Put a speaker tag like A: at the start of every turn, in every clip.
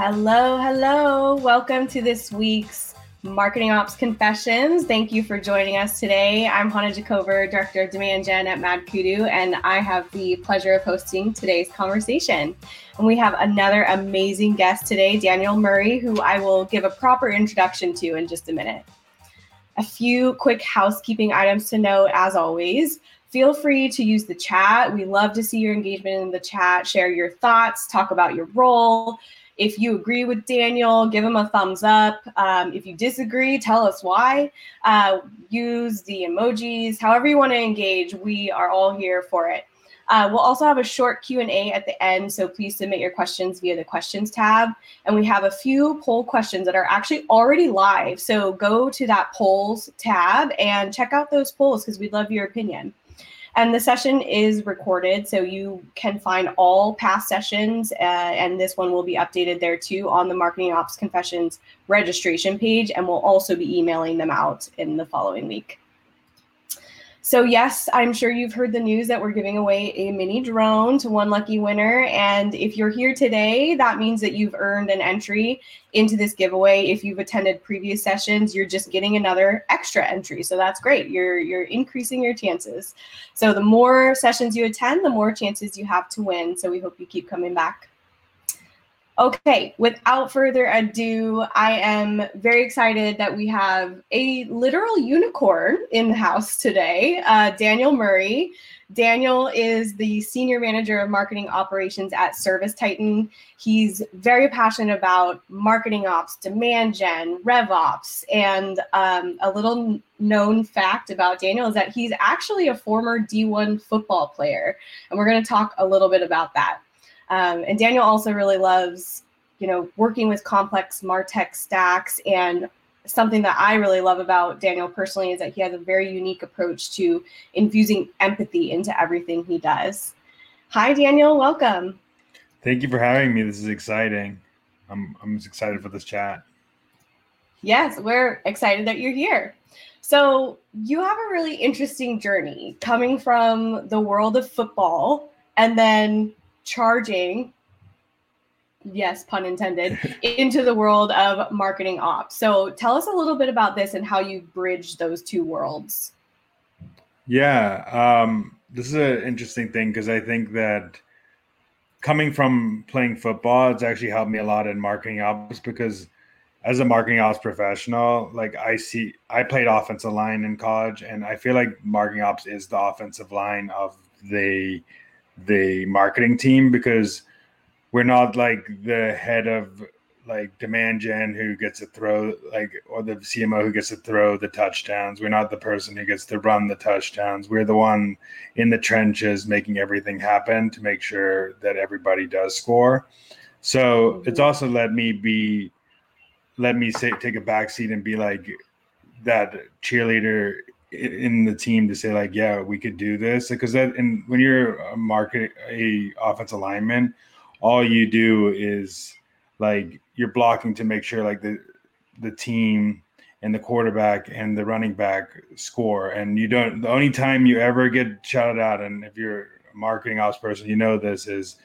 A: Hello, hello. Welcome to this week's Marketing Ops Confessions. Thank you for joining us today. I'm Hannah Jacover, Director of Demand Gen at MadKudu, and I have the pleasure of hosting today's conversation. And we have another amazing guest today, Daniel Murray, who I will give a proper introduction to in just a minute. A few quick housekeeping items to note, as always. Feel free to use the chat. We love to see your engagement in the chat. Share your thoughts, talk about your role, if you agree with Daniel, give him a thumbs up. Um, if you disagree, tell us why. Uh, use the emojis, however you want to engage. We are all here for it. Uh, we'll also have a short Q&A at the end, so please submit your questions via the questions tab. And we have a few poll questions that are actually already live. So go to that polls tab and check out those polls because we'd love your opinion. And the session is recorded, so you can find all past sessions, uh, and this one will be updated there too on the Marketing Ops Confessions registration page, and we'll also be emailing them out in the following week. So, yes, I'm sure you've heard the news that we're giving away a mini drone to one lucky winner. And if you're here today, that means that you've earned an entry into this giveaway. If you've attended previous sessions, you're just getting another extra entry. So that's great. You're you're increasing your chances. So the more sessions you attend, the more chances you have to win. So we hope you keep coming back. Okay, without further ado, I am very excited that we have a literal unicorn in the house today, uh, Daniel Murray. Daniel is the senior manager of marketing operations at ServiceTitan. He's very passionate about marketing ops, demand gen, rev ops, and um, a little known fact about Daniel is that he's actually a former D1 football player, and we're going to talk a little bit about that. Um, and Daniel also really loves, you know, working with complex Martech stacks. And something that I really love about Daniel personally is that he has a very unique approach to infusing empathy into everything he does. Hi, Daniel. Welcome.
B: Thank you for having me. This is exciting. I'm, I'm excited for this chat.
A: Yes, we're excited that you're here. So, you have a really interesting journey coming from the world of football and then charging yes pun intended into the world of marketing ops. So tell us a little bit about this and how you bridge those two worlds.
B: Yeah um, this is an interesting thing because i think that coming from playing football it's actually helped me a lot in marketing ops because as a marketing ops professional like i see i played offensive line in college and i feel like marketing ops is the offensive line of the the marketing team because we're not like the head of like demand gen who gets to throw like or the CMO who gets to throw the touchdowns. We're not the person who gets to run the touchdowns. We're the one in the trenches making everything happen to make sure that everybody does score. So it's also let me be let me say take a back seat and be like that cheerleader in the team to say like, yeah, we could do this. Because that and when you're a market a offensive lineman, all you do is like you're blocking to make sure like the the team and the quarterback and the running back score. And you don't the only time you ever get shouted out and if you're a marketing ops person you know this is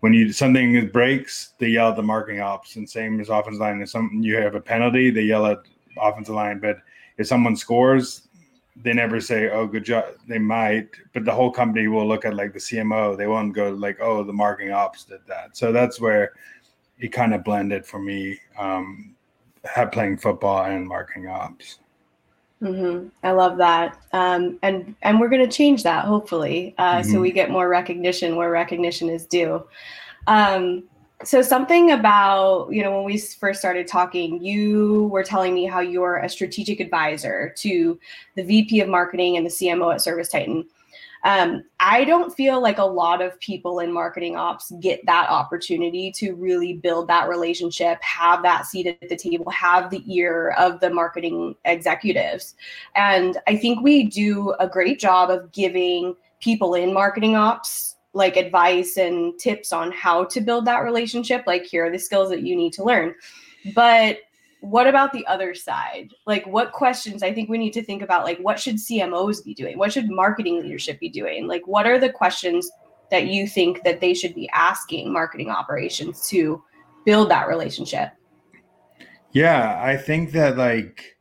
B: when you something breaks they yell at the marketing ops. And same as offensive line if something you have a penalty they yell at offensive line. But if someone scores they never say, "Oh, good job." They might, but the whole company will look at like the CMO. They won't go like, "Oh, the marketing ops did that." So that's where it kind of blended for me, um, playing football and marketing ops.
A: Mm-hmm. I love that, um, and and we're going to change that hopefully, uh, mm-hmm. so we get more recognition where recognition is due. Um, so something about you know when we first started talking you were telling me how you're a strategic advisor to the vp of marketing and the cmo at ServiceTitan. Um, i don't feel like a lot of people in marketing ops get that opportunity to really build that relationship have that seat at the table have the ear of the marketing executives. And i think we do a great job of giving people in marketing ops like advice and tips on how to build that relationship like here are the skills that you need to learn. But what about the other side? Like what questions i think we need to think about like what should cmos be doing? What should marketing leadership be doing? Like what are the questions that you think that they should be asking marketing operations to build that relationship?
B: Yeah i think that like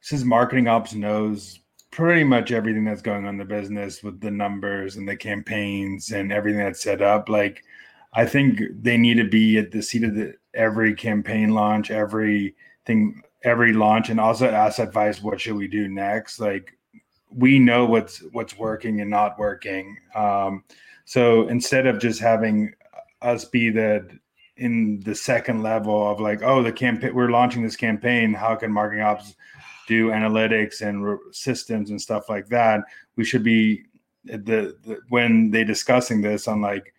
B: since marketing ops knows pretty much everything that's going on the business with the numbers and the campaigns and everything that's set up like i think they need to be at the seat of the every campaign launch everything every launch and also ask advice what should we do next? Like we know what's what's working and not working. Um, so instead of just having us be the in the second level of like oh the campaign we're launching this campaign how can marketing ops do analytics and re- systems and stuff like that we should be the, the when they discussing this on like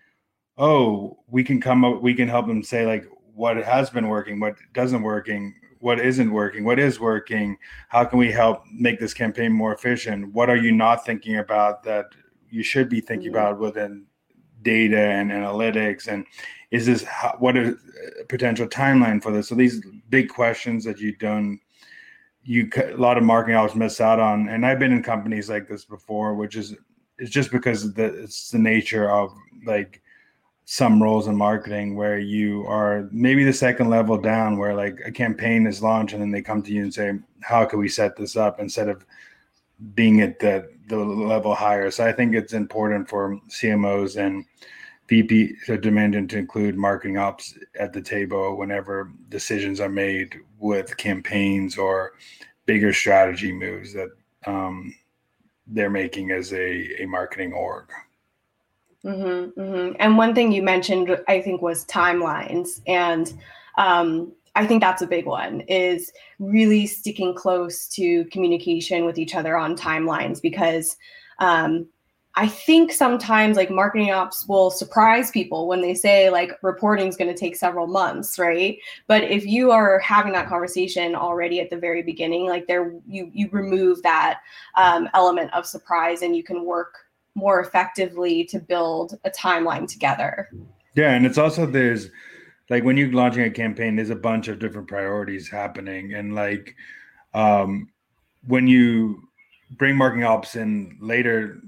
B: oh we can come up we can help them say like what has been working what doesn't working what isn't working what is working how can we help make this campaign more efficient? What are you not thinking about that you should be thinking mm-hmm. about within data and analytics? And is this what a potential timeline for this? So these big questions that you don't you a lot of marketing ops miss out on and i've been in companies like this before which is it's just because the, it's the nature of like some roles in marketing where you are maybe the second level down where like a campaign is launched and then they come to you and say how can we set this up? instead of being at the, the level higher. So i think it's important for cmos and vp to demand to include marketing ops at the table whenever decisions are made with campaigns or bigger strategy moves that um, they're making as a, a marketing org
A: Mm-hmm, mm-hmm. And one thing you mentioned, I think, was timelines, and um, I think that's a big one. Is really sticking close to communication with each other on timelines because um, I think sometimes like marketing ops will surprise people when they say like reporting is going to take several months, right? But if you are having that conversation already at the very beginning, like there you you remove that um, element of surprise and you can work more effectively to build a timeline together.
B: Yeah, and it's also there's like when you're launching a campaign, there's a bunch of different priorities happening, and like um, when you bring marketing ops in later,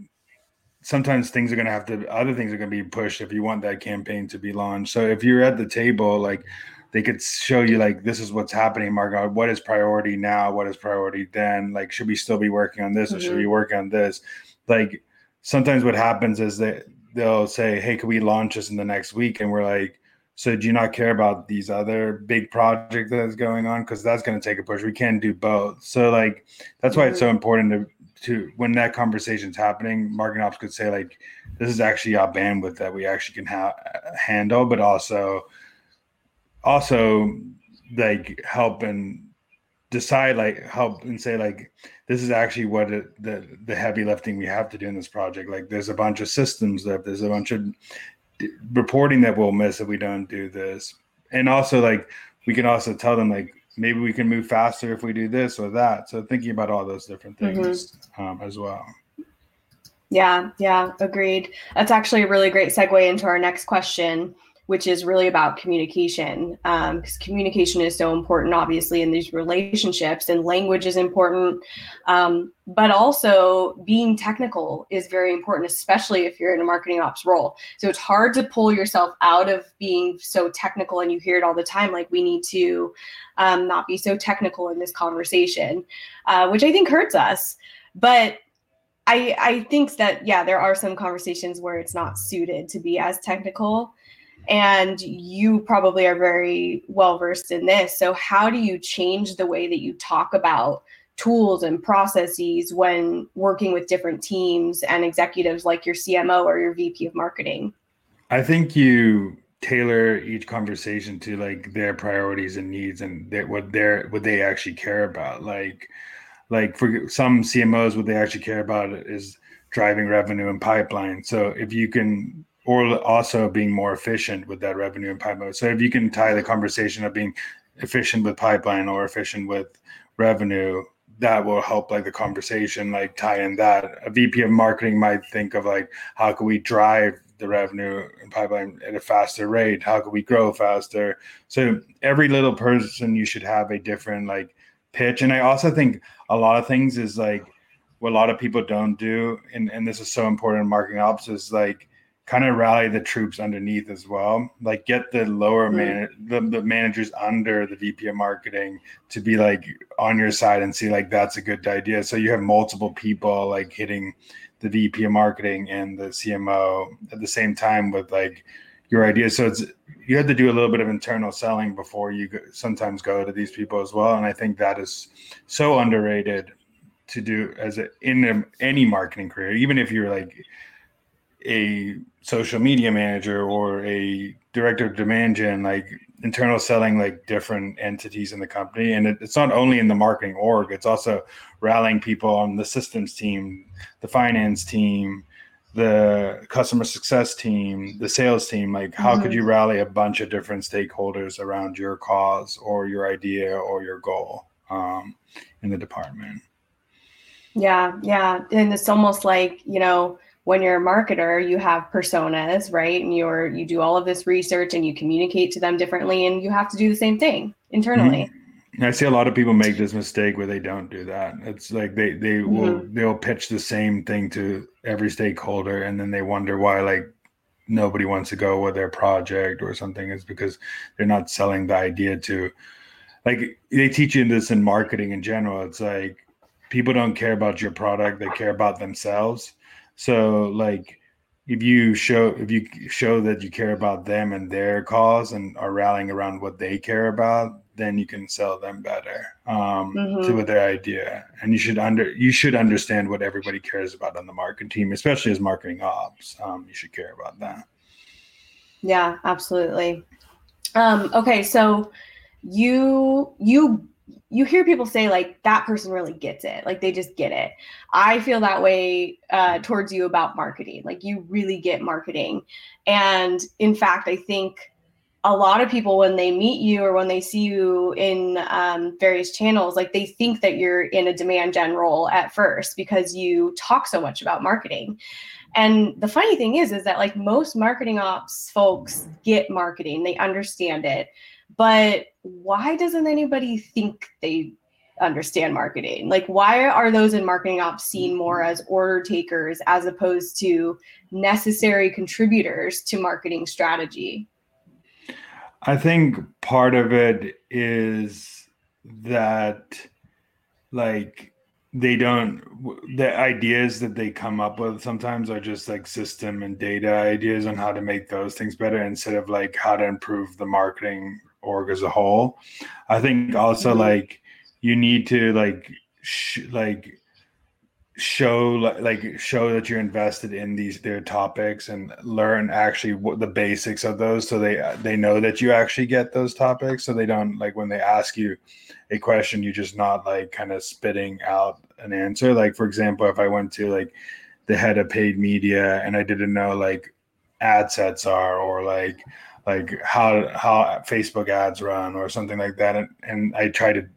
B: sometimes things are going to have to other things are going to be pushed if you want that campaign to be launched. So if you're at the table, like they could show you like this is what's happening, Margot. What is priority now? What is priority then? Like, should we still be working on this mm-hmm. or should we mm-hmm. work on this? Like sometimes what happens is that they'll say, "Hey, can we launch this in the next week?" And we're like, "So do you not care about these other big projects that's going on? Because that's going to take a push. We can't do both." So like that's why it's so mm-hmm. important to to when that conversation's happening, marketing ops could say like, "This is actually our bandwidth that we actually can ha- handle," but also also like help and decide like help and say like this is actually what it, the the heavy lifting we have to do in this project. Like there's a bunch of systems that there's a bunch of reporting that we'll miss if we don't do this, and also like we can also tell them like maybe we can move faster if we do this or that. So thinking about all those different things mm-hmm. um, as well.
A: Yeah, yeah, agreed. That's actually a really great segue into our next question which is really about communication because um, communication is so important obviously in these relationships and language is important. Um, but also being technical is very important especially if you're in a marketing ops role. So it's hard to pull yourself out of being so technical and you hear it all the time like we need to um, not be so technical in this conversation uh, which i think hurts us. But I, I think that yeah there are some conversations where it's not suited to be as technical and you probably are very well versed in this. So how do you change the way that you talk about tools and processes when working with different teams and executives like your cmo or your vp of marketing?
B: I think you tailor each conversation to like their priorities and needs and their, what they're what they actually care about. Like like for some cmos what they actually care about is driving revenue and pipeline. So if you can or also being more efficient with that revenue and pipeline. So if you can tie the conversation of being efficient with pipeline or efficient with revenue, that will help like the conversation like tie in that. A VP of marketing might think of like how can we drive the revenue and pipeline at a faster rate? How can we grow faster? So every little person you should have a different like pitch. And I also think a lot of things is like what a lot of people don't do, and, and this is so important in marketing ops is like kind of rally the troops underneath as well. Like get the lower mm-hmm. man the, the managers under the VP of marketing to be like on your side and see like that's a good idea. So you have multiple people like hitting the VP of marketing and the CMO at the same time with like your ideas. So it's you have to do a little bit of internal selling before you go, sometimes go to these people as well. And I think that is so underrated to do as a, in a, any marketing career, even if you're like a social media manager or a director of demand gen, like internal selling like different entities in the company. And it, it's not only in the marketing org, it's also rallying people on the systems team, the finance team, the customer success team, the sales team. Like, how mm-hmm. could you rally a bunch of different stakeholders around your cause or your idea or your goal um, in the department?
A: Yeah, yeah. And it's almost like, you know, when you're a marketer, you have personas, right? And you're you do all of this research and you communicate to them differently and you have to do the same thing internally.
B: Mm-hmm. I see a lot of people make this mistake where they don't do that. It's like they they mm-hmm. will they'll pitch the same thing to every stakeholder and then they wonder why like nobody wants to go with their project or something is because they're not selling the idea to like they teach you this in marketing in general. It's like people don't care about your product, they care about themselves so like if you show if you show that you care about them and their cause and are rallying around what they care about, then you can sell them better um, mm-hmm. to their idea. And you should under you should understand what everybody cares about on the marketing team, especially as marketing ops. Um, you should care about that.
A: Yeah, absolutely. Um, okay, so you you you hear people say like that person really gets it. Like they just get it. I feel that way uh, towards you about marketing. Like you really get marketing. And in fact i think a lot of people when they meet you or when they see you in um, various channels like they think that you're in a demand gen role at first because you talk so much about marketing. And the funny thing is is that like most marketing ops folks get marketing. They understand it but why doesn't anybody think they understand marketing? Like, why are those in marketing ops seen mm-hmm. more as order takers as opposed to necessary contributors to marketing strategy?
B: I think part of it is that, like, they don't the ideas that they come up with sometimes are just like system and data ideas on how to make those things better instead of like how to improve the marketing org as a whole. I think also mm-hmm. like you need to like sh- like show like show that you're invested in these their topics and learn actually what the basics of those so they they know that you actually get those topics so they don't like when they ask you a question you're just not like kind of spitting out an answer like for example if i went to like the head of paid media and i didn't know like ad sets are or like like how how Facebook ads run or something like that, and, and I try to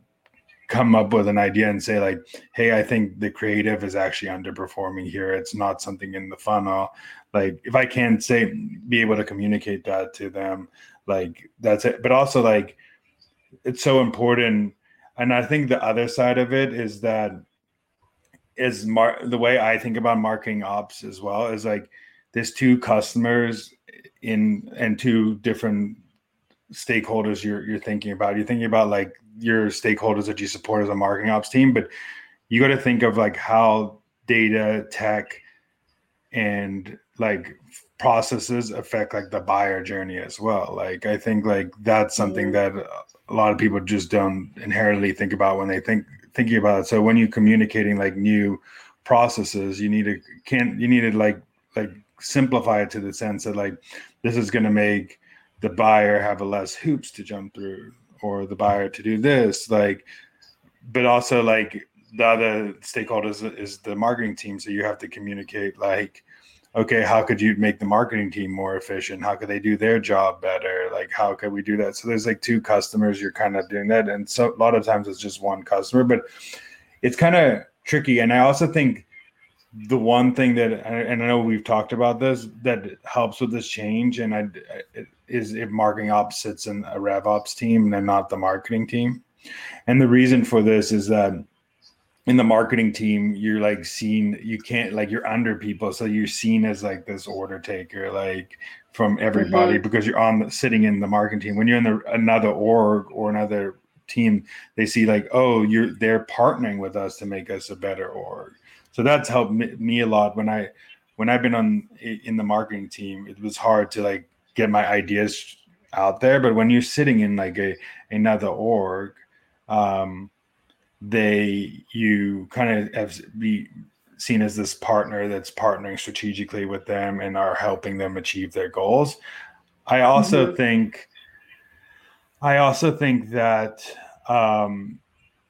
B: come up with an idea and say like, hey, I think the creative is actually underperforming here. It's not something in the funnel. Like if I can say be able to communicate that to them, like that's it. But also like it's so important. And I think the other side of it is that is mar- the way I think about marketing ops as well is like there's two customers in and two different stakeholders you're you're thinking about. You're thinking about like your stakeholders that you support as a marketing ops team, but you got to think of like how data, tech, and like processes affect like the buyer journey as well. Like I think like that's something mm-hmm. that a lot of people just don't inherently think about when they think thinking about it. So when you're communicating like new processes, you need to can't you need to like like simplify it to the sense that like this is going to make the buyer have a less hoops to jump through or the buyer to do this like but also like the other stakeholders is the marketing team so you have to communicate like okay how could you make the marketing team more efficient? How could they do their job better? Like how could we do that? So there's like two customers you're kind of doing that and so a lot of times it's just one customer but it's kind of tricky and i also think the one thing that and I know we've talked about this that helps with this change and I is if marketing ops sits in a rev ops team and not the marketing team. And the reason for this is that in the marketing team you're like seen you can't like you're under people so you're seen as like this order taker like from everybody mm-hmm. because you're on the, sitting in the marketing team when you're in the another org or another team they see like oh you're they're partnering with us to make us a better org so that's helped me, a lot when i when i've been on in the marketing team it was hard to like get my ideas out there but when you're sitting in like a another org um they you kind of have be seen as this partner that's partnering strategically with them and are helping them achieve their goals. I also mm-hmm. think I also think that um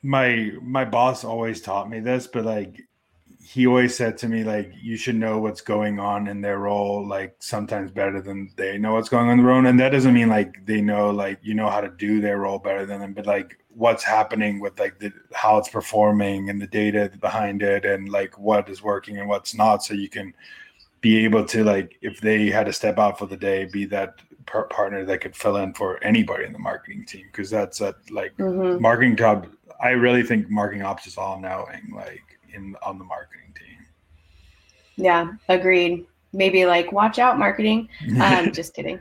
B: my my boss always taught me this, but like he always said to me like you should know what's going on in their role like sometimes better than they know what's going on in their own and that doesn't mean like they know like you know how to do their role better than them but like what's happening with like the how it's performing and the data behind it and like what is working and what's not so you can be able to like if they had to step out for the day be that par- partner that could fill in for anybody in the marketing team because that's a like mm-hmm. marketing job i really think marketing ops is all knowing like in on the marketing team.
A: Yeah, agreed. Maybe like watch out marketing. Um, just kidding.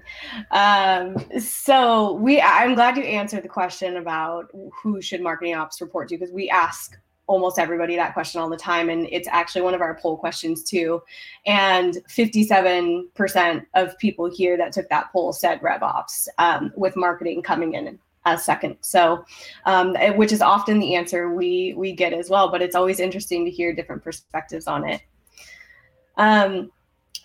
A: Um, so we I'm glad you answered the question about who should marketing ops report to because we ask almost everybody that question all the time and it's actually one of our poll questions too and 57% of people here that took that poll said revops um, with marketing coming in a second. So, um, which is often the answer we we get as well. But it's always interesting to hear different perspectives on it. Um,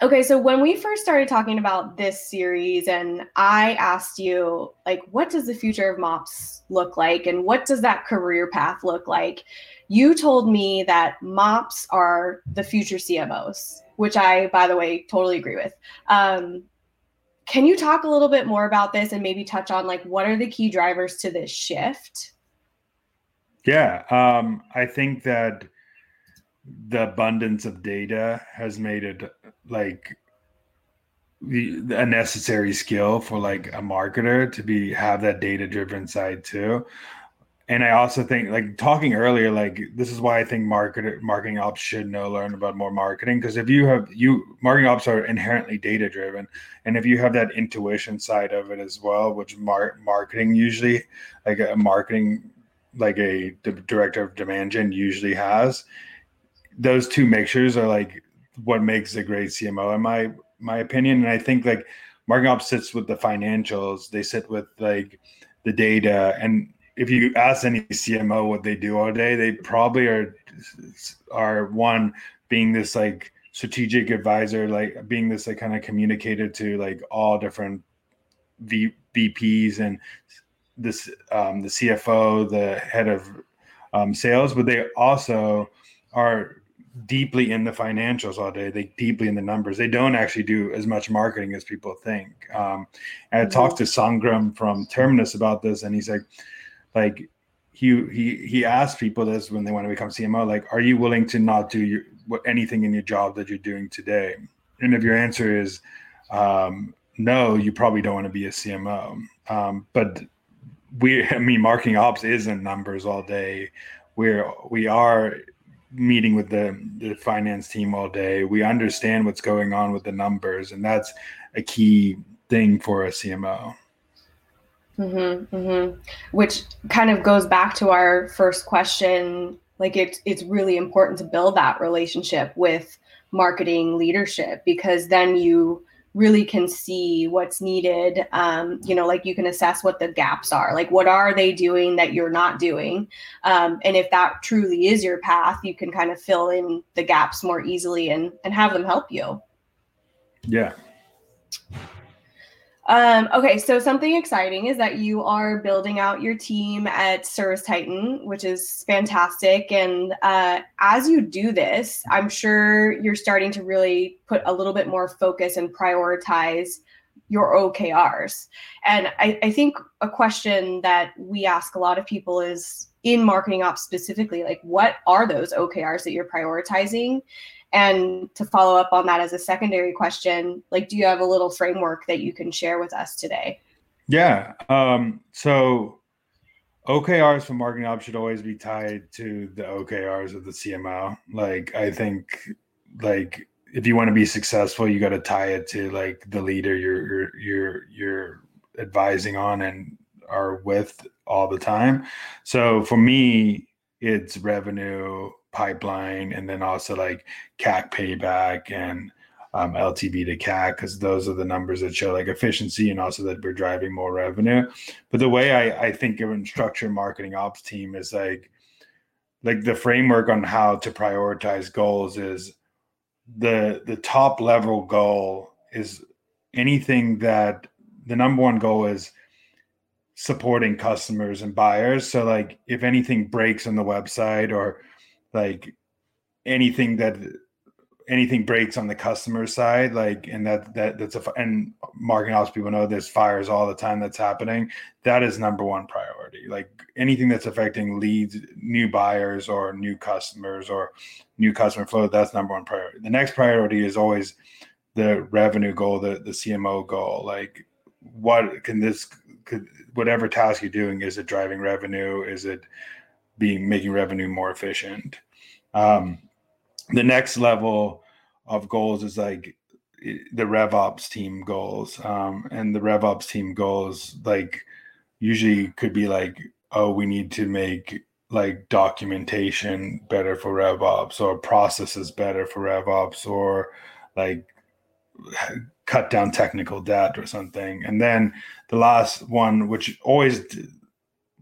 A: okay, so when we first started talking about this series, and I asked you like, what does the future of MOPS look like, and what does that career path look like? You told me that MOPS are the future CMOs, which I, by the way, totally agree with. Um, can you talk a little bit more about this and maybe touch on like what are the key drivers to this shift?
B: Yeah, um, I think that the abundance of data has made it like a necessary skill for like a marketer to be have that data driven side too and I also think like talking earlier, like this is why I think market marketing ops should know learn about more marketing because if you have you marketing ops are inherently data driven, and if you have that intuition side of it as well, which mar- marketing usually like a marketing like a director of demand gen usually has, those two mixtures are like what makes a great CMO in my my opinion. And I think like marketing ops sits with the financials, they sit with like the data and if you ask any CMO what they do all day, they probably are are one being this like strategic advisor, like being this like kind of communicator to like all different v- VPs and this um, the CFO, the head of um, sales, but they also are deeply in the financials all day. They deeply in the numbers. They don't actually do as much marketing as people think. Um, and I talked to Sangram from Terminus about this, and he's like, like he he he asks people this when they want to become CMO, like, are you willing to not do your, anything in your job that you're doing today? And if your answer is um, no, you probably don't want to be a CMO. Um, but we, I mean, marketing ops isn't numbers all day. We're we are meeting with the the finance team all day. We understand what's going on with the numbers, and that's a key thing for a CMO.
A: Mm-hmm, mm-hmm. Which kind of goes back to our first question. Like it's it's really important to build that relationship with marketing leadership because then you really can see what's needed. Um, you know, like you can assess what the gaps are. Like what are they doing that you're not doing? Um, and if that truly is your path, you can kind of fill in the gaps more easily and and have them help you.
B: Yeah.
A: Um, okay, so something exciting is that you are building out your team at ServiceTitan, which is fantastic. And uh, as you do this, I'm sure you're starting to really put a little bit more focus and prioritize your OKRs. And I, I think a question that we ask a lot of people is in marketing ops specifically, like what are those OKRs that you're prioritizing? And to follow up on that as a secondary question, like, do you have a little framework that you can share with us today?
B: Yeah. Um, so OKRs for marketing ops should always be tied to the OKRs of the CMO. Like I think like if you want to be successful, you got to tie it to like the leader you're you're you're advising on and are with all the time. So for me, it's revenue pipeline and then also like CAC payback and um, LTV to CAC because those are the numbers that show like efficiency and also that we're driving more revenue. But the way I, I think of and structure marketing ops team is like like the framework on how to prioritize goals is the the top level goal is anything that the number one goal is supporting customers and buyers. So like if anything breaks on the website or like anything that anything breaks on the customer side, like and that that that's a and marketing ops people know there's fires all the time that's happening. That is number one priority. Like anything that's affecting leads, new buyers or new customers or new customer flow, that's number one priority. The next priority is always the revenue goal, the the CMO goal. Like what can this could whatever task you're doing is it driving revenue is it being making revenue more efficient um, the next level of goals is like the RevOps team goals um, and the RevOps team goals like usually could be like oh we need to make like documentation better for RevOps or processes better for RevOps or like cut down technical debt or something. And then the last one, which always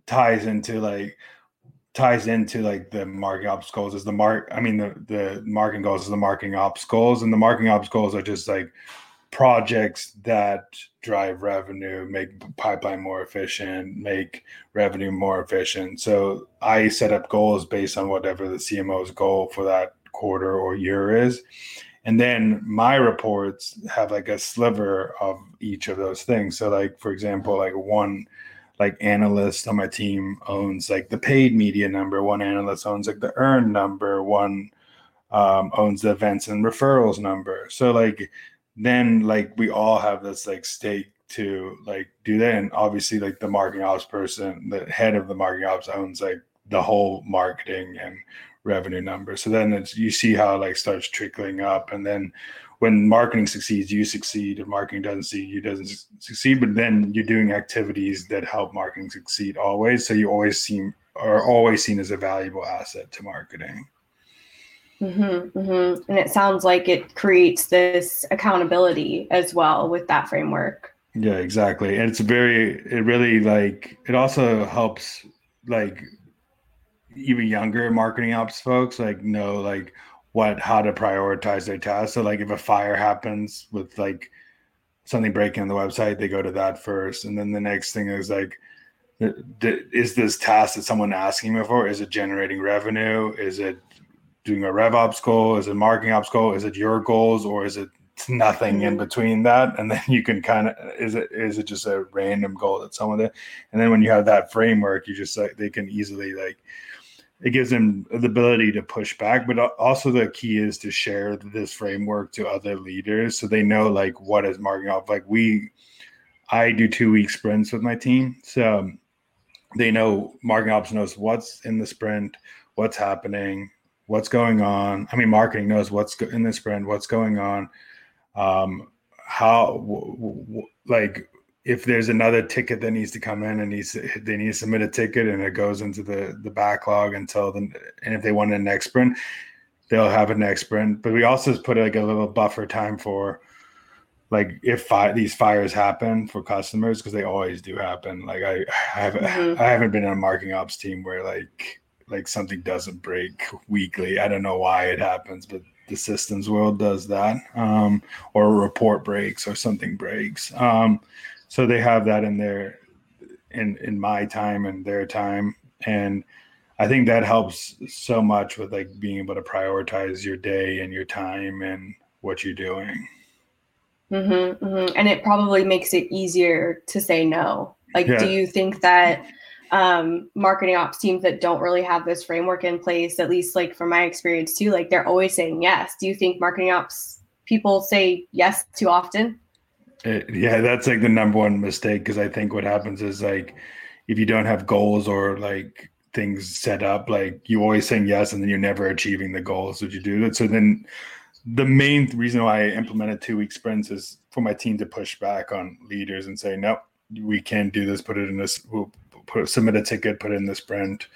B: ties into like ties into like the marketing ops goals is the mark i mean the the marketing goals is the marketing obstacles and the marketing obstacles are just like projects that drive revenue make pipeline more efficient make revenue more efficient. So i set up goals based on whatever the cmo's goal for that quarter or year is. And then my reports have like a sliver of each of those things. So like for example like one like analyst on my team owns like the paid media number one analyst owns like the earned number one um, owns the events and referrals number. So like then like we all have this like stake to like do that. And obviously like the marketing ops person the head of the marketing ops owns like the whole marketing and revenue number. So then it's you see how it like starts trickling up, and then when marketing succeeds, you succeed. If marketing doesn't succeed, you doesn't succeed. But then you're doing activities that help marketing succeed always. So you always seem are always seen as a valuable asset to marketing.
A: Mm-hmm, mm-hmm. And it sounds like it creates this accountability as well with that framework.
B: Yeah, exactly. And it's very, it really like, it also helps like even younger marketing ops folks like know like what how to prioritize their tasks. So like if a fire happens with like something breaking on the website, they go to that first, and then the next thing is like is this task that someone asking me for is it generating revenue? Is it doing a rev ops goal? Is it marketing ops goal? Is it your goals? Or is it nothing mm-hmm. in between that? And then you can kind of is it is it just a random goal that someone did? And then when you have that framework you just like they can easily like it gives them the ability to push back but also the key is to share this framework to other leaders so they know like what is marking off. Like we i do two week sprints with my team so they know marketing ops knows what's in the sprint what's happening what's going on. I mean marketing knows what's in the sprint what's going on. Um how w- w- like if there's another ticket that needs to come in and needs to, they need to submit a ticket and it goes into the the backlog until then and if they want a next sprint they'll have a next sprint. But we also put like a little buffer time for like if fi- these fires happen for customers because they always do happen. Like i, I haven't mm-hmm. i haven't been on a marketing ops team where like like something doesn't break weekly. I don't know why it happens but the systems world does that um, or a report breaks or something breaks. Um, so they have that in their in in my time and their time. And i think that helps so much with like being able to prioritize your day and your time and what you're doing.
A: Mm-hmm, mm-hmm. and it probably makes it easier to say no. Like yeah. do you think that um, marketing ops teams that don't really have this framework in place at least like from my experience too like they're always saying yes. Do you think marketing ops people say yes too often
B: it, yeah, that's like the number one mistake because I think what happens is like if you don't have goals or like things set up, like you always saying yes and then you're never achieving the goals that you do. That So then the main reason why I implemented two week sprints is for my team to push back on leaders and say, no, we can't do this. Put it in this. We'll put submit a ticket. Put it in the sprint.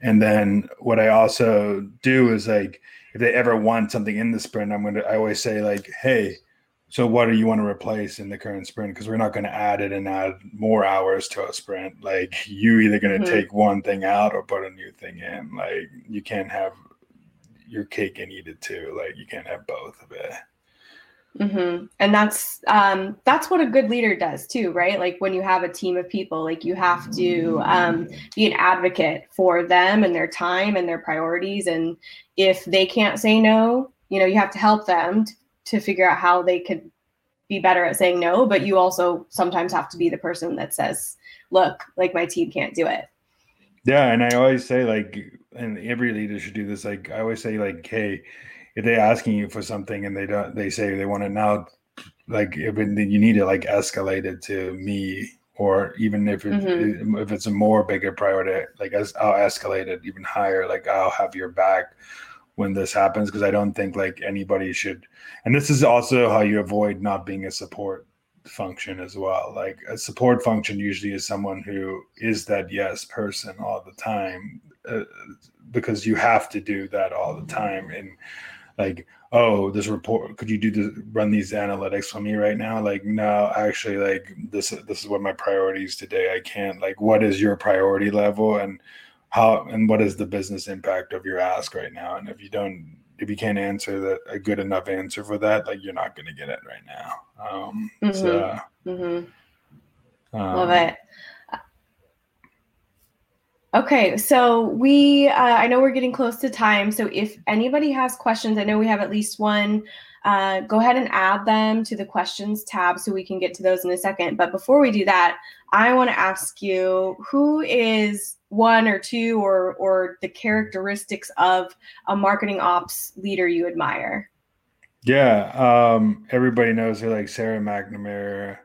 B: And then what I also do is like if they ever want something in the sprint, I'm gonna I always say like, hey, so what do you want to replace in the current sprint? Because we're not going to add it and add more hours to a sprint. Like you either going to mm-hmm. take one thing out or put a new thing in. Like you can't have your cake and eat it too. Like you can't have both of it.
A: Mm-hmm. And that's um, that's what a good leader does too, right? Like when you have a team of people, like you have to um, be an advocate for them and their time and their priorities. And if they can't say no, you know, you have to help them to, to figure out how they could be better at saying no. But you also sometimes have to be the person that says, "Look, like my team can't do it."
B: Yeah, and I always say like, and every leader should do this. Like I always say, like, hey if they're asking you for something and they don't they say they want it now like if it, you need to like escalate it to me or even if it, mm-hmm. if it's a more bigger priority like as i'll escalate it even higher like i'll have your back when this happens because i don't think like anybody should and this is also how you avoid not being a support function as well. Like a support function usually is someone who is that yes person all the time uh, because you have to do that all the time. And like oh this report could you do the run these analytics for me right now? Like no actually like this this is what my priorities today. I can't like what is your priority level? And how and what is the business impact of your ask right now and if you don't if you can't answer that a good enough answer for that like you're not going to get it right now um mm-hmm. so
A: mm-hmm. um, love it Okay, so we, uh, I know we're getting close to time. So if anybody has questions, I know we have at least one. Uh, go ahead and add them to the questions tab so we can get to those in a second. But before we do that, I want to ask you who is one or two or or the characteristics of a marketing ops leader you admire?
B: Yeah, um, everybody knows her like Sarah McNamara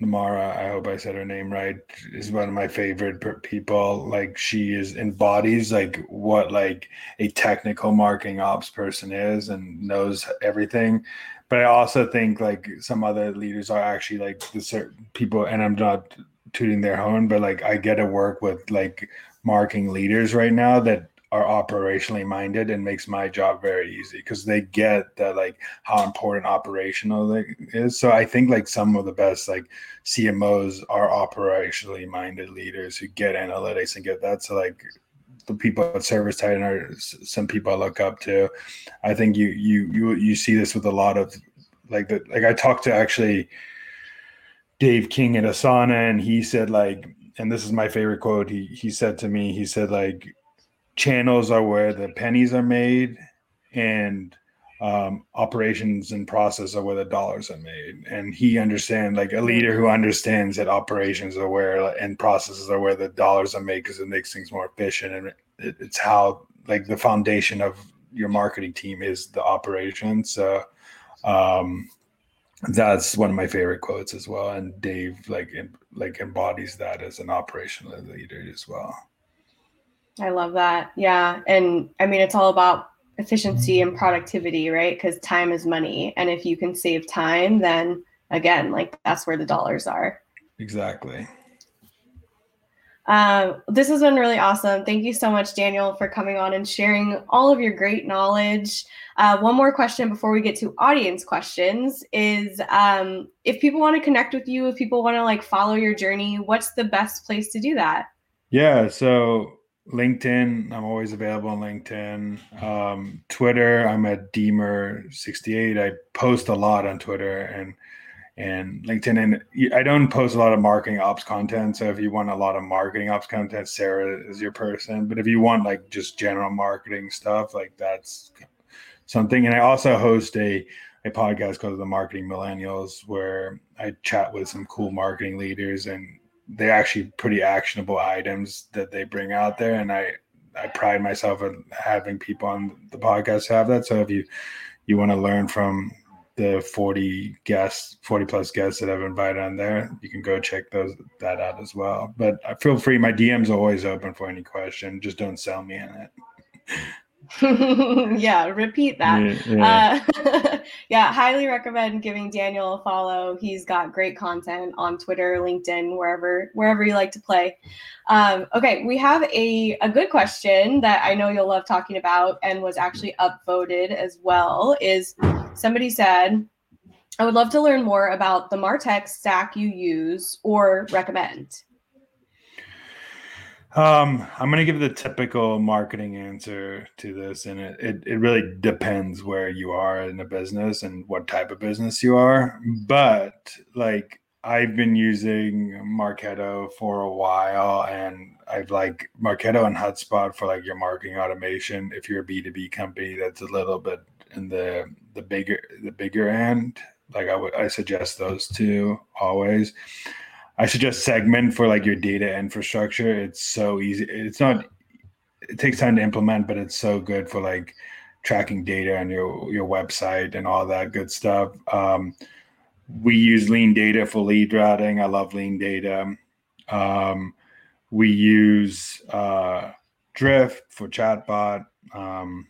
B: Namara, I hope I said her name right, is one of my favorite people. Like she is embodies like what like a technical marketing ops person is and knows everything. But I also think like some other leaders are actually like the certain people, and I'm not tooting their horn, but like I get to work with like marketing leaders right now that are operationally minded and makes my job very easy because they get that like how important operational is. So I think like some of the best like CMOs are operationally minded leaders who get analytics and get that. So like the people at ServiceTitan are some people I look up to. I think you you you you see this with a lot of like the like I talked to actually Dave King at Asana and he said like and this is my favorite quote he he said to me he said like channels are where the pennies are made and um, operations and process are where the dollars are made and he understands like a leader who understands that operations are where and processes are where the dollars are made because it makes things more efficient and it, it's how like the foundation of your marketing team is the operations. so um, that's one of my favorite quotes as well and dave like like embodies that as an operational leader as well
A: I love that. Yeah. And I mean, it's all about efficiency and mm-hmm. productivity, right? Because time is money. And if you can save time, then again, like that's where the dollars are.
B: Exactly.
A: Um, this has been really awesome. Thank you so much, Daniel, for coming on and sharing all of your great knowledge. Uh, one more question before we get to audience questions is um, if people want to connect with you, if people want to like follow your journey, what's the best place to do that?
B: Yeah. So LinkedIn, I'm always available on LinkedIn. Um, Twitter, I'm at Deemer68. I post a lot on Twitter and and LinkedIn. And I don't post a lot of marketing ops content. So if you want a lot of marketing ops content, Sarah is your person. But if you want like just general marketing stuff, like that's something. And I also host a a podcast called The Marketing Millennials, where I chat with some cool marketing leaders and they're actually pretty actionable items that they bring out there and i i pride myself on having people on the podcast have that so if you you want to learn from the 40 guests, 40 plus guests that I've invited on there. You can go check those that out as well. But feel free, my DM's are always open for any question. Just don't sell me in it.
A: yeah, repeat that. Yeah, yeah. Uh, yeah, highly recommend giving Daniel a follow. He's got great content on Twitter, LinkedIn, wherever wherever you like to play. Um, okay, we have a, a good question that I know you'll love talking about and was actually upvoted as well. Is somebody said, I would love to learn more about the Martech stack you use or recommend.
B: Um, I'm gonna give the typical marketing answer to this, and it, it, it really depends where you are in a business and what type of business you are. But like I've been using Marketo for a while, and I've like Marketo and HubSpot for like your marketing automation. If you're a B2B company, that's a little bit in the the bigger the bigger end. Like I would I suggest those two always. I suggest segment for like your data infrastructure. It's so easy. It's not. It takes time to implement, but it's so good for like tracking data on your your website and all that good stuff. Um, we use Lean Data for lead routing. I love Lean Data. Um, we use uh, Drift for chatbot. Um,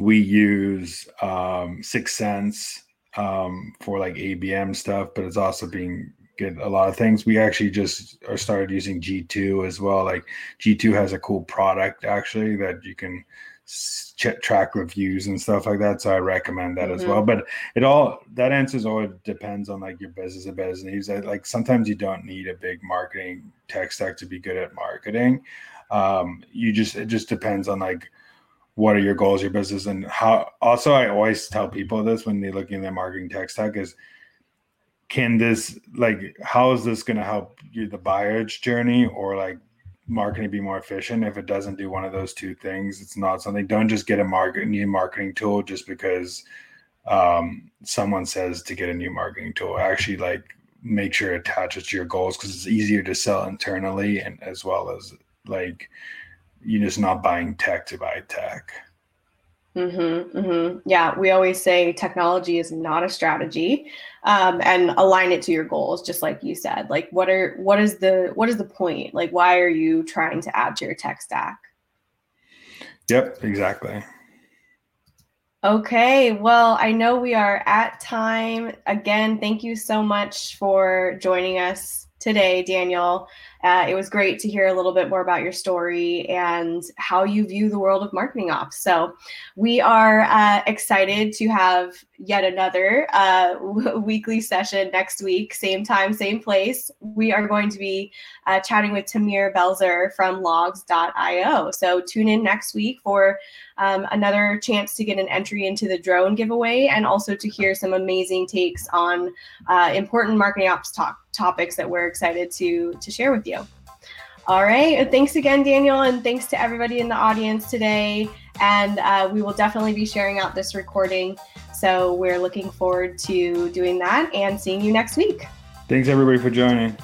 B: we use um, 6sense um, for like ABM stuff, but it's also being good a lot of things. We actually just started using G2 as well. Like G2 has a cool product actually that you can ch- track reviews and stuff like that. So I recommend that mm-hmm. as well. Mm-hmm. But it all that answers all depends on like your business and business needs. Like sometimes you don't need a big marketing tech stack to be good at marketing. Um, you just it just depends on like what are your goals, your business, and how. Also, I always tell people this when they're looking at their marketing tech stack is can this like how is this going to help you the buyer's journey or like marketing be more efficient if it doesn't do one of those two things it's not something don't just get a market new marketing tool just because um, someone says to get a new marketing tool actually like make sure it attaches to your goals because it's easier to sell internally and as well as like you're just not buying tech to buy tech
A: Mm-hmm, mm-hmm. Yeah, we always say technology is not a strategy, um, and align it to your goals, just like you said. Like, what are what is the what is the point? Like, why are you trying to add to your tech stack?
B: Yep, exactly.
A: Okay, well, I know we are at time. Again, thank you so much for joining us today, Daniel. Uh, it was great to hear a little bit more about your story and how you view the world of marketing ops. So, we are uh, excited to have yet another uh, w- weekly session next week, same time, same place. We are going to be uh, chatting with Tamir Belzer from Logz.io. So, tune in next week for um, another chance to get an entry into the drone giveaway and also to hear some amazing takes on uh, important marketing ops talk topics that we're excited to to share with you. All right. Thanks again, Daniel, and thanks to everybody in the audience today. And uh, we will definitely be sharing out this recording. So we're looking forward to doing that and seeing you next week.
B: Thanks, everybody, for joining.